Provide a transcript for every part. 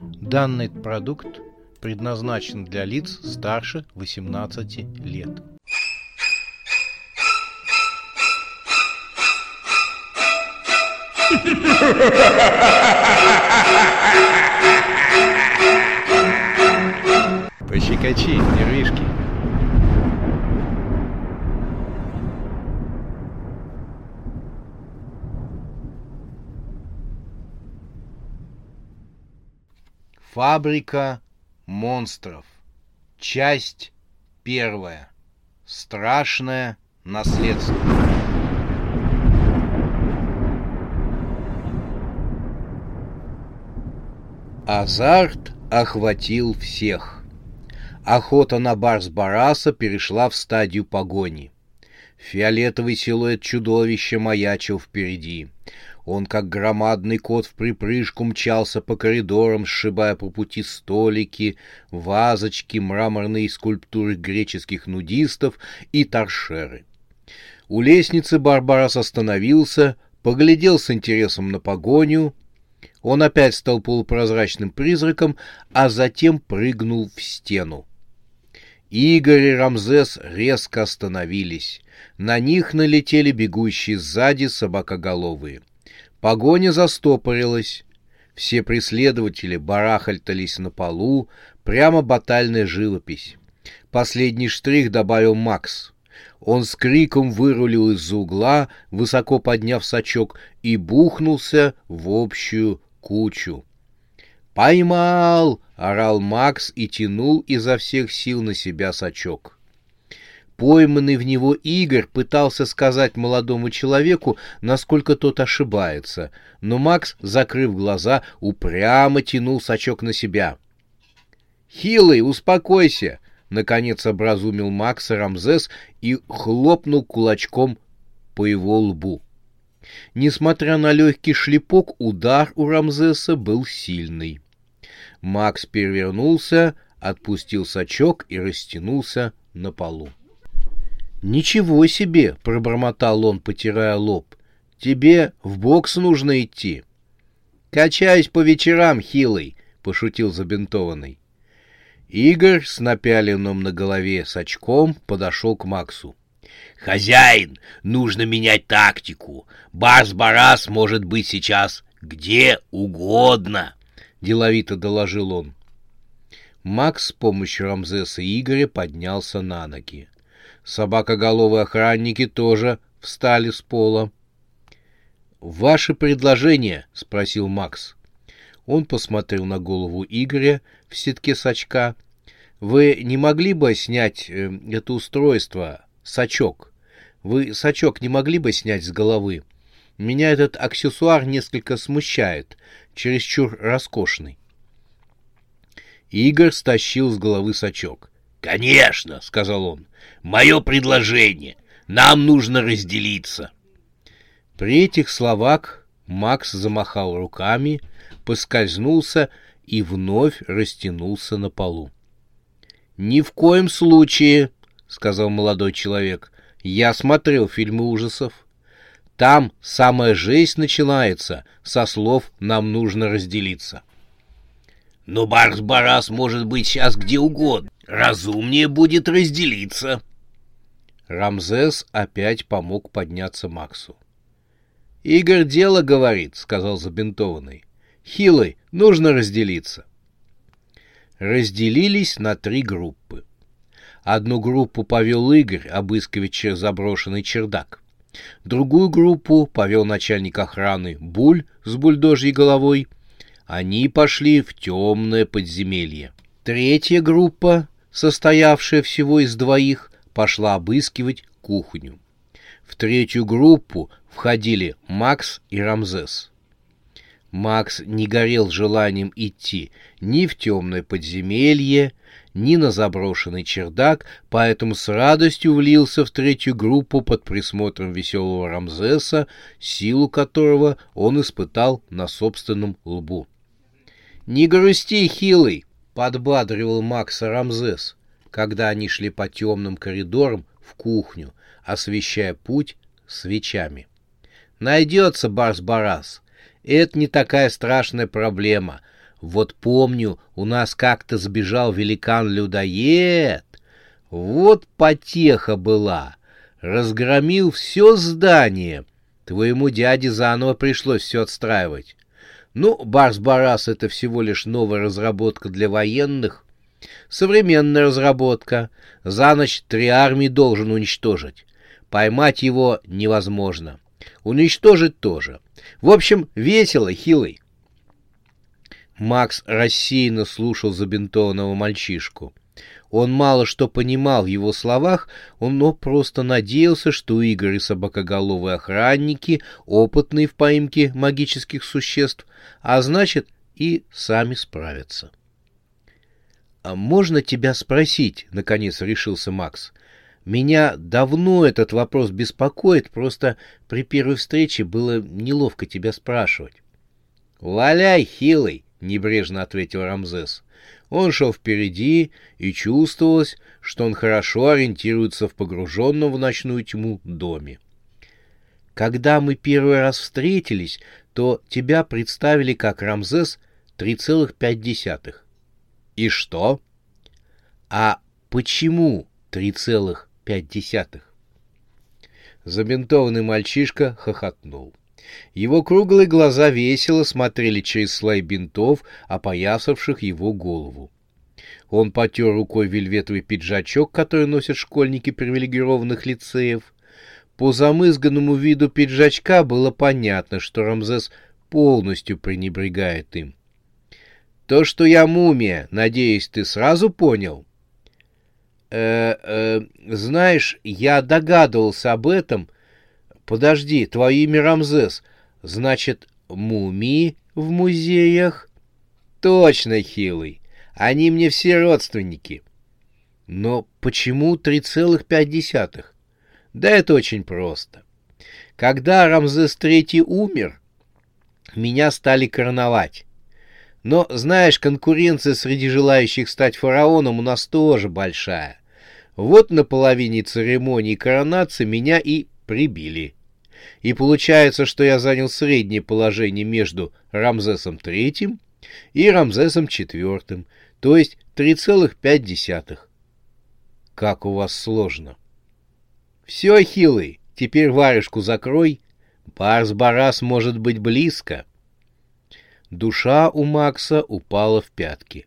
Данный продукт предназначен для лиц старше 18 лет. Пощекочи, нервишки. Фабрика монстров. Часть первая. Страшное наследство. Азарт охватил всех. Охота на Барс-Бараса перешла в стадию погони. Фиолетовый силуэт чудовища маячил впереди. Он, как громадный кот в припрыжку, мчался по коридорам, сшибая по пути столики, вазочки, мраморные скульптуры греческих нудистов и торшеры. У лестницы Барбарас остановился, поглядел с интересом на погоню, он опять стал полупрозрачным призраком, а затем прыгнул в стену. Игорь и Рамзес резко остановились. На них налетели бегущие сзади собакоголовые. Погоня застопорилась. Все преследователи барахальтались на полу, прямо батальная живопись. Последний штрих добавил Макс. Он с криком вырулил из-за угла, высоко подняв сачок, и бухнулся в общую кучу. «Поймал!» — орал Макс и тянул изо всех сил на себя сачок. Пойманный в него Игорь пытался сказать молодому человеку, насколько тот ошибается, но Макс, закрыв глаза, упрямо тянул сачок на себя. «Хилый, успокойся!» — наконец образумил Макса Рамзес и хлопнул кулачком по его лбу. Несмотря на легкий шлепок, удар у Рамзеса был сильный. Макс перевернулся, отпустил сачок и растянулся на полу. «Ничего себе!» — пробормотал он, потирая лоб. «Тебе в бокс нужно идти». «Качаюсь по вечерам, хилый!» — пошутил забинтованный. Игорь с напяленным на голове сачком подошел к Максу. «Хозяин, нужно менять тактику. Барс-барас может быть сейчас где угодно», — деловито доложил он. Макс с помощью Рамзеса и Игоря поднялся на ноги. Собакоголовые охранники тоже встали с пола. «Ваше предложение?» — спросил Макс. Он посмотрел на голову Игоря в сетке сачка. «Вы не могли бы снять э, это устройство, сачок? Вы сачок не могли бы снять с головы? Меня этот аксессуар несколько смущает, чересчур роскошный». Игорь стащил с головы сачок. «Конечно!» — сказал он. «Мое предложение. Нам нужно разделиться». При этих словах Макс замахал руками, поскользнулся и вновь растянулся на полу. «Ни в коем случае», — сказал молодой человек, — «я смотрел фильмы ужасов. Там самая жесть начинается со слов «нам нужно разделиться». «Но Барс-Барас может быть сейчас где угодно. Разумнее будет разделиться». Рамзес опять помог подняться Максу. «Игорь дело говорит», — сказал забинтованный. «Хилый, нужно разделиться». Разделились на три группы. Одну группу повел Игорь обыскивать заброшенный чердак. Другую группу повел начальник охраны Буль с бульдожьей головой. Они пошли в темное подземелье. Третья группа, состоявшая всего из двоих, пошла обыскивать кухню. В третью группу входили Макс и Рамзес. Макс не горел желанием идти ни в темное подземелье, ни на заброшенный чердак, поэтому с радостью влился в третью группу под присмотром веселого Рамзеса, силу которого он испытал на собственном лбу. «Не грусти, хилый!» — подбадривал Макса Рамзес, когда они шли по темным коридорам в кухню, освещая путь свечами. Найдется Барс-Барас. Это не такая страшная проблема. Вот помню, у нас как-то сбежал великан-людоед. Вот потеха была. Разгромил все здание. Твоему дяде заново пришлось все отстраивать. Ну, Барс-Барас — это всего лишь новая разработка для военных. Современная разработка. За ночь три армии должен уничтожить. Поймать его невозможно. Уничтожить тоже. В общем, весело, хилый. Макс рассеянно слушал забинтованного мальчишку. Он мало что понимал в его словах, он но просто надеялся, что Игорь и собакоголовые охранники опытные в поимке магических существ, а значит и сами справятся. «А можно тебя спросить?» — наконец решился Макс. «Меня давно этот вопрос беспокоит, просто при первой встрече было неловко тебя спрашивать». «Валяй, хилый!» — небрежно ответил Рамзес. Он шел впереди, и чувствовалось, что он хорошо ориентируется в погруженном в ночную тьму доме. Когда мы первый раз встретились, то тебя представили как Рамзес 3,5. И что? А почему 3,5? Забинтованный мальчишка хохотнул. Его круглые глаза весело смотрели через слой бинтов, опоясавших его голову. Он потер рукой вельветовый пиджачок, который носят школьники привилегированных лицеев. По замызганному виду пиджачка было понятно, что Рамзес полностью пренебрегает им. «То, что я мумия, надеюсь, ты сразу понял?» «Э, э, знаешь, я догадывался об этом, Подожди, твое имя Рамзес. Значит, мумии в музеях? Точно, хилый. Они мне все родственники. Но почему 3,5? Да это очень просто. Когда Рамзес III умер, меня стали короновать. Но, знаешь, конкуренция среди желающих стать фараоном у нас тоже большая. Вот на половине церемонии коронации меня и прибили. И получается, что я занял среднее положение между Рамзесом III и Рамзесом IV, то есть 3,5. Как у вас сложно. Все, хилый, теперь варежку закрой. Барс-барас может быть близко. Душа у Макса упала в пятки.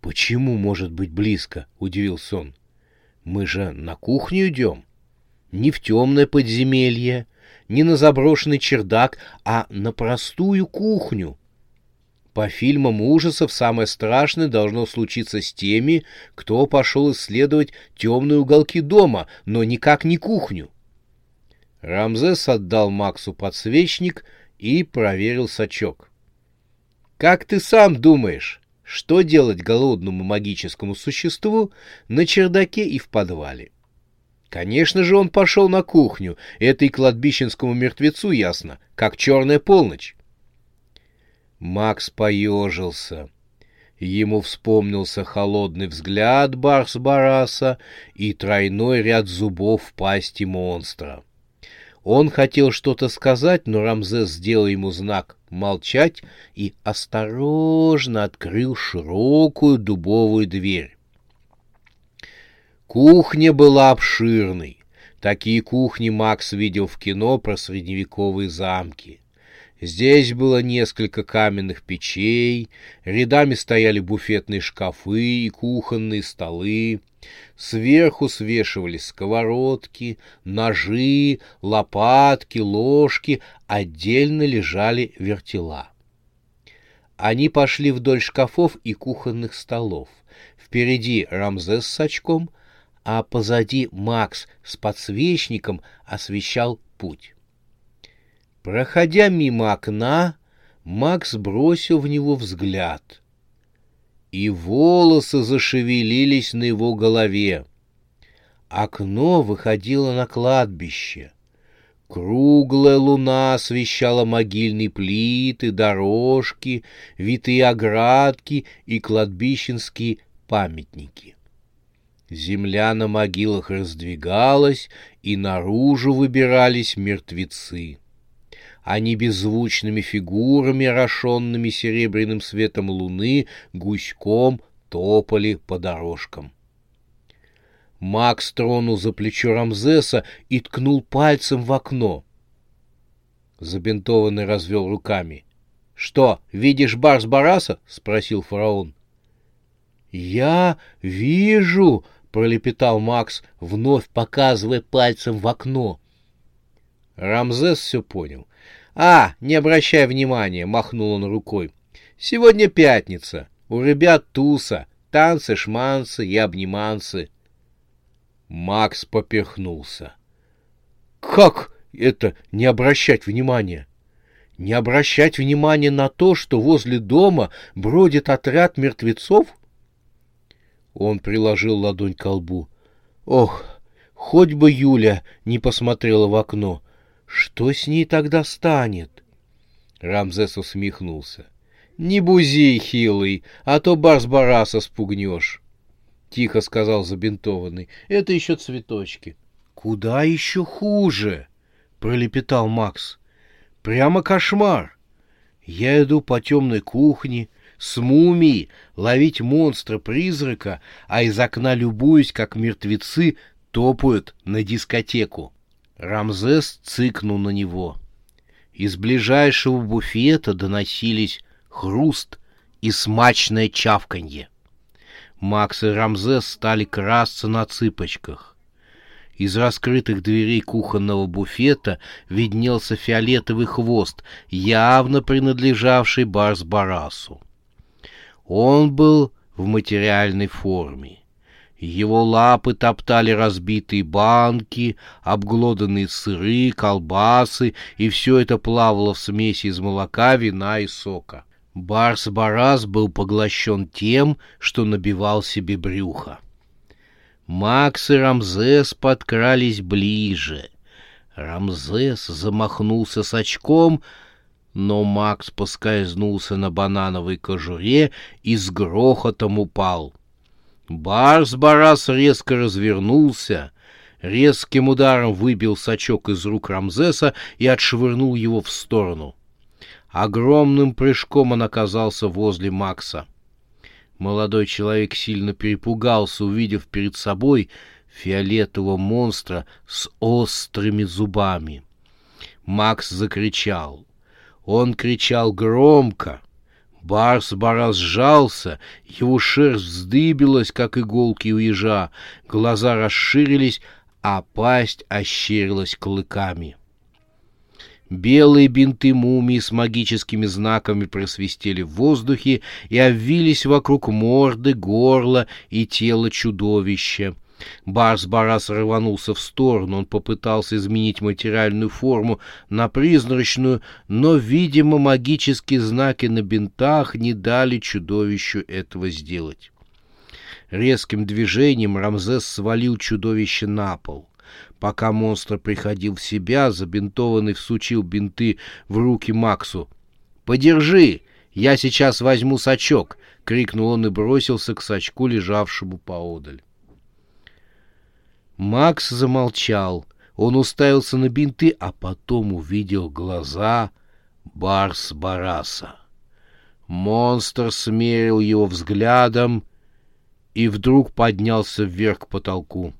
«Почему может быть близко?» — удивился он. «Мы же на кухню идем» не в темное подземелье, не на заброшенный чердак, а на простую кухню. По фильмам ужасов самое страшное должно случиться с теми, кто пошел исследовать темные уголки дома, но никак не кухню. Рамзес отдал Максу подсвечник и проверил сачок. «Как ты сам думаешь, что делать голодному магическому существу на чердаке и в подвале?» Конечно же, он пошел на кухню. Это и кладбищенскому мертвецу ясно, как черная полночь. Макс поежился. Ему вспомнился холодный взгляд Барс-Бараса и тройной ряд зубов в пасти монстра. Он хотел что-то сказать, но Рамзес сделал ему знак молчать и осторожно открыл широкую дубовую дверь. Кухня была обширной. Такие кухни Макс видел в кино про средневековые замки. Здесь было несколько каменных печей, рядами стояли буфетные шкафы и кухонные столы. Сверху свешивались сковородки, ножи, лопатки, ложки, отдельно лежали вертела. Они пошли вдоль шкафов и кухонных столов. Впереди Рамзес с очком — а позади Макс с подсвечником освещал путь. Проходя мимо окна, Макс бросил в него взгляд. И волосы зашевелились на его голове. Окно выходило на кладбище. Круглая луна освещала могильные плиты, дорожки, витые оградки и кладбищенские памятники. Земля на могилах раздвигалась, и наружу выбирались мертвецы. Они беззвучными фигурами, орошенными серебряным светом луны, гуськом топали по дорожкам. Макс тронул за плечо Рамзеса и ткнул пальцем в окно. Забинтованный развел руками. — Что, видишь Барс Бараса? — спросил фараон. — Я вижу, — пролепетал Макс, вновь показывая пальцем в окно. Рамзес все понял. «А, не обращай внимания!» — махнул он рукой. «Сегодня пятница. У ребят туса. Танцы, шманцы и обниманцы». Макс поперхнулся. «Как это не обращать внимания?» «Не обращать внимания на то, что возле дома бродит отряд мертвецов?» Он приложил ладонь к лбу. «Ох, хоть бы Юля не посмотрела в окно!» Что с ней тогда станет? Рамзес усмехнулся. Не бузи, хилый, а то Барс-Бараса спугнешь. Тихо сказал забинтованный. Это еще цветочки. Куда еще хуже? Пролепетал Макс. Прямо кошмар. Я иду по темной кухне, с мумией, ловить монстра-призрака, а из окна любуюсь, как мертвецы топают на дискотеку. Рамзес цыкнул на него. Из ближайшего буфета доносились хруст и смачное чавканье. Макс и Рамзес стали красться на цыпочках. Из раскрытых дверей кухонного буфета виднелся фиолетовый хвост, явно принадлежавший Барс-Барасу. Он был в материальной форме. Его лапы топтали разбитые банки, обглоданные сыры, колбасы, и все это плавало в смеси из молока, вина и сока. Барс-Барас был поглощен тем, что набивал себе брюхо. Макс и Рамзес подкрались ближе. Рамзес замахнулся с очком, но Макс поскользнулся на банановой кожуре и с грохотом упал — Барс-барас резко развернулся, резким ударом выбил сачок из рук Рамзеса и отшвырнул его в сторону. Огромным прыжком он оказался возле Макса. Молодой человек сильно перепугался, увидев перед собой фиолетового монстра с острыми зубами. Макс закричал. Он кричал громко — Барс-барас сжался, его шерсть вздыбилась, как иголки у ежа, глаза расширились, а пасть ощерилась клыками. Белые бинты мумии с магическими знаками просвистели в воздухе и обвились вокруг морды, горла и тела чудовища. Барс-Барас рванулся в сторону, он попытался изменить материальную форму на призрачную, но, видимо, магические знаки на бинтах не дали чудовищу этого сделать. Резким движением Рамзес свалил чудовище на пол. Пока монстр приходил в себя, забинтованный всучил бинты в руки Максу. «Подержи! Я сейчас возьму сачок!» — крикнул он и бросился к сачку, лежавшему поодаль. Макс замолчал. Он уставился на бинты, а потом увидел глаза Барс-Бараса. Монстр смерил его взглядом и вдруг поднялся вверх к потолку.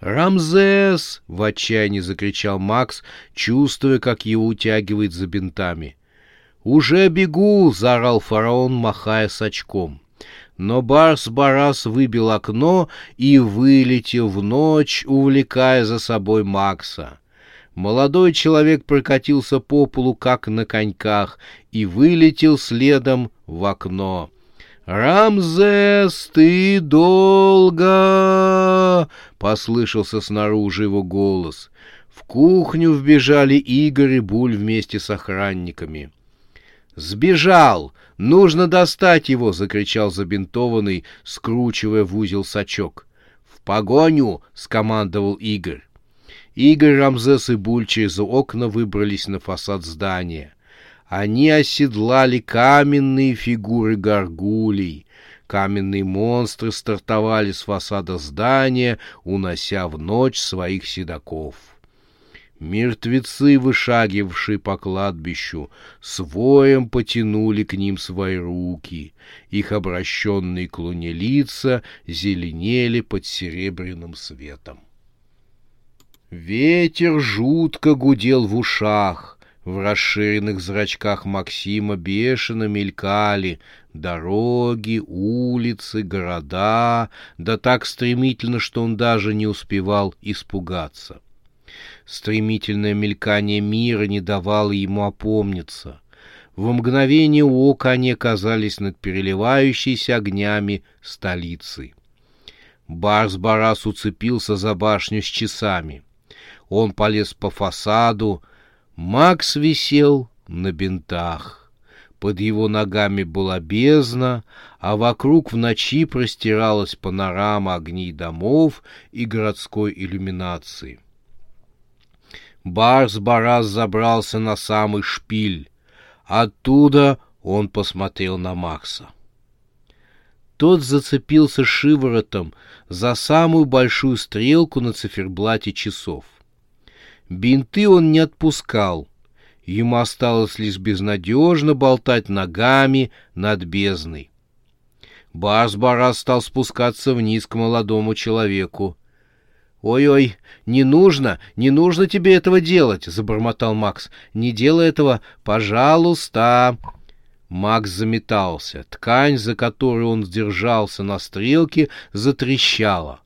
«Рамзес!» — в отчаянии закричал Макс, чувствуя, как его утягивает за бинтами. «Уже бегу!» — заорал фараон, махая с очком но Барс-Барас выбил окно и вылетел в ночь, увлекая за собой Макса. Молодой человек прокатился по полу, как на коньках, и вылетел следом в окно. «Рамзес, ты долго!» — послышался снаружи его голос. В кухню вбежали Игорь и Буль вместе с охранниками. «Сбежал! Нужно достать его!» — закричал забинтованный, скручивая в узел сачок. «В погоню!» — скомандовал Игорь. Игорь, Рамзес и Буль через окна выбрались на фасад здания. Они оседлали каменные фигуры горгулей. Каменные монстры стартовали с фасада здания, унося в ночь своих седаков. Мертвецы, вышагивавшие по кладбищу, с воем потянули к ним свои руки. Их обращенные к луне лица зеленели под серебряным светом. Ветер жутко гудел в ушах, в расширенных зрачках Максима бешено мелькали дороги, улицы, города, да так стремительно, что он даже не успевал испугаться. Стремительное мелькание мира не давало ему опомниться. В мгновение ока они оказались над переливающейся огнями столицей. Барс-Барас уцепился за башню с часами. Он полез по фасаду, Макс висел на бинтах. Под его ногами была бездна, а вокруг в ночи простиралась панорама огней домов и городской иллюминации. Барс-Барас забрался на самый шпиль. Оттуда он посмотрел на Макса. Тот зацепился шиворотом за самую большую стрелку на циферблате часов. Бинты он не отпускал. Ему осталось лишь безнадежно болтать ногами над бездной. Барс-Барас стал спускаться вниз к молодому человеку. «Ой-ой, не нужно, не нужно тебе этого делать», — забормотал Макс. «Не делай этого, пожалуйста». Макс заметался. Ткань, за которую он сдержался на стрелке, затрещала.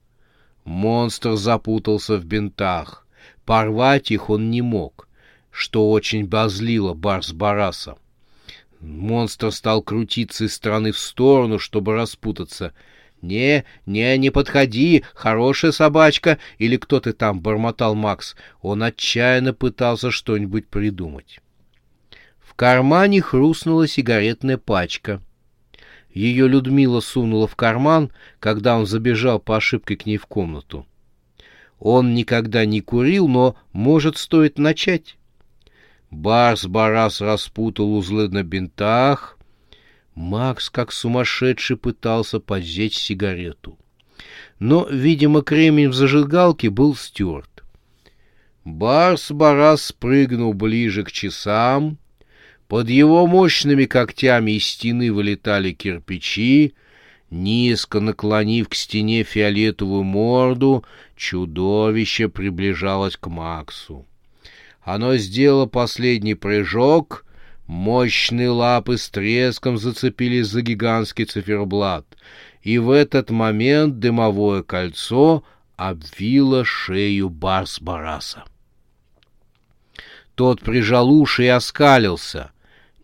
Монстр запутался в бинтах. Порвать их он не мог, что очень бозлило Барс-Бараса. Монстр стал крутиться из стороны в сторону, чтобы распутаться. «Не, не, не подходи, хорошая собачка!» Или кто ты там, бормотал Макс. Он отчаянно пытался что-нибудь придумать. В кармане хрустнула сигаретная пачка. Ее Людмила сунула в карман, когда он забежал по ошибке к ней в комнату. Он никогда не курил, но, может, стоит начать. Барс-барас распутал узлы на бинтах. Макс, как сумасшедший, пытался поджечь сигарету. Но, видимо, кремень в зажигалке был стерт. Барс-барас спрыгнул ближе к часам. Под его мощными когтями из стены вылетали кирпичи, Низко наклонив к стене фиолетовую морду, чудовище приближалось к Максу. Оно сделало последний прыжок, мощные лапы с треском зацепились за гигантский циферблат, и в этот момент дымовое кольцо обвило шею Барс-Бараса. Тот прижал уши и оскалился —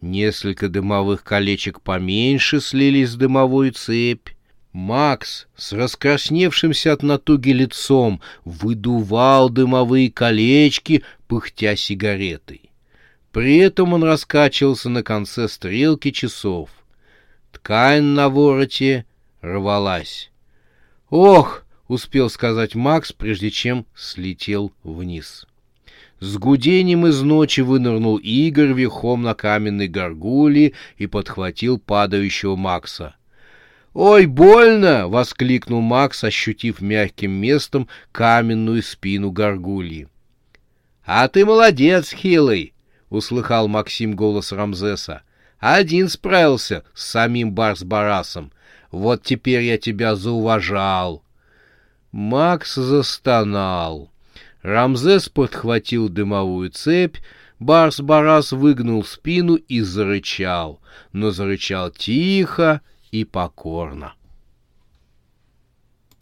Несколько дымовых колечек поменьше слились в дымовую цепь. Макс с раскрасневшимся от натуги лицом выдувал дымовые колечки, пыхтя сигаретой. При этом он раскачивался на конце стрелки часов. Ткань на вороте рвалась. «Ох!» — успел сказать Макс, прежде чем слетел вниз. С гудением из ночи вынырнул Игорь верхом на каменной горгуле и подхватил падающего Макса. «Ой, больно!» — воскликнул Макс, ощутив мягким местом каменную спину горгульи. «А ты молодец, хилый!» — услыхал Максим голос Рамзеса. «Один справился с самим Барс-Барасом. Вот теперь я тебя зауважал». Макс застонал. Рамзес подхватил дымовую цепь, Барс-Барас выгнул спину и зарычал, но зарычал тихо и покорно.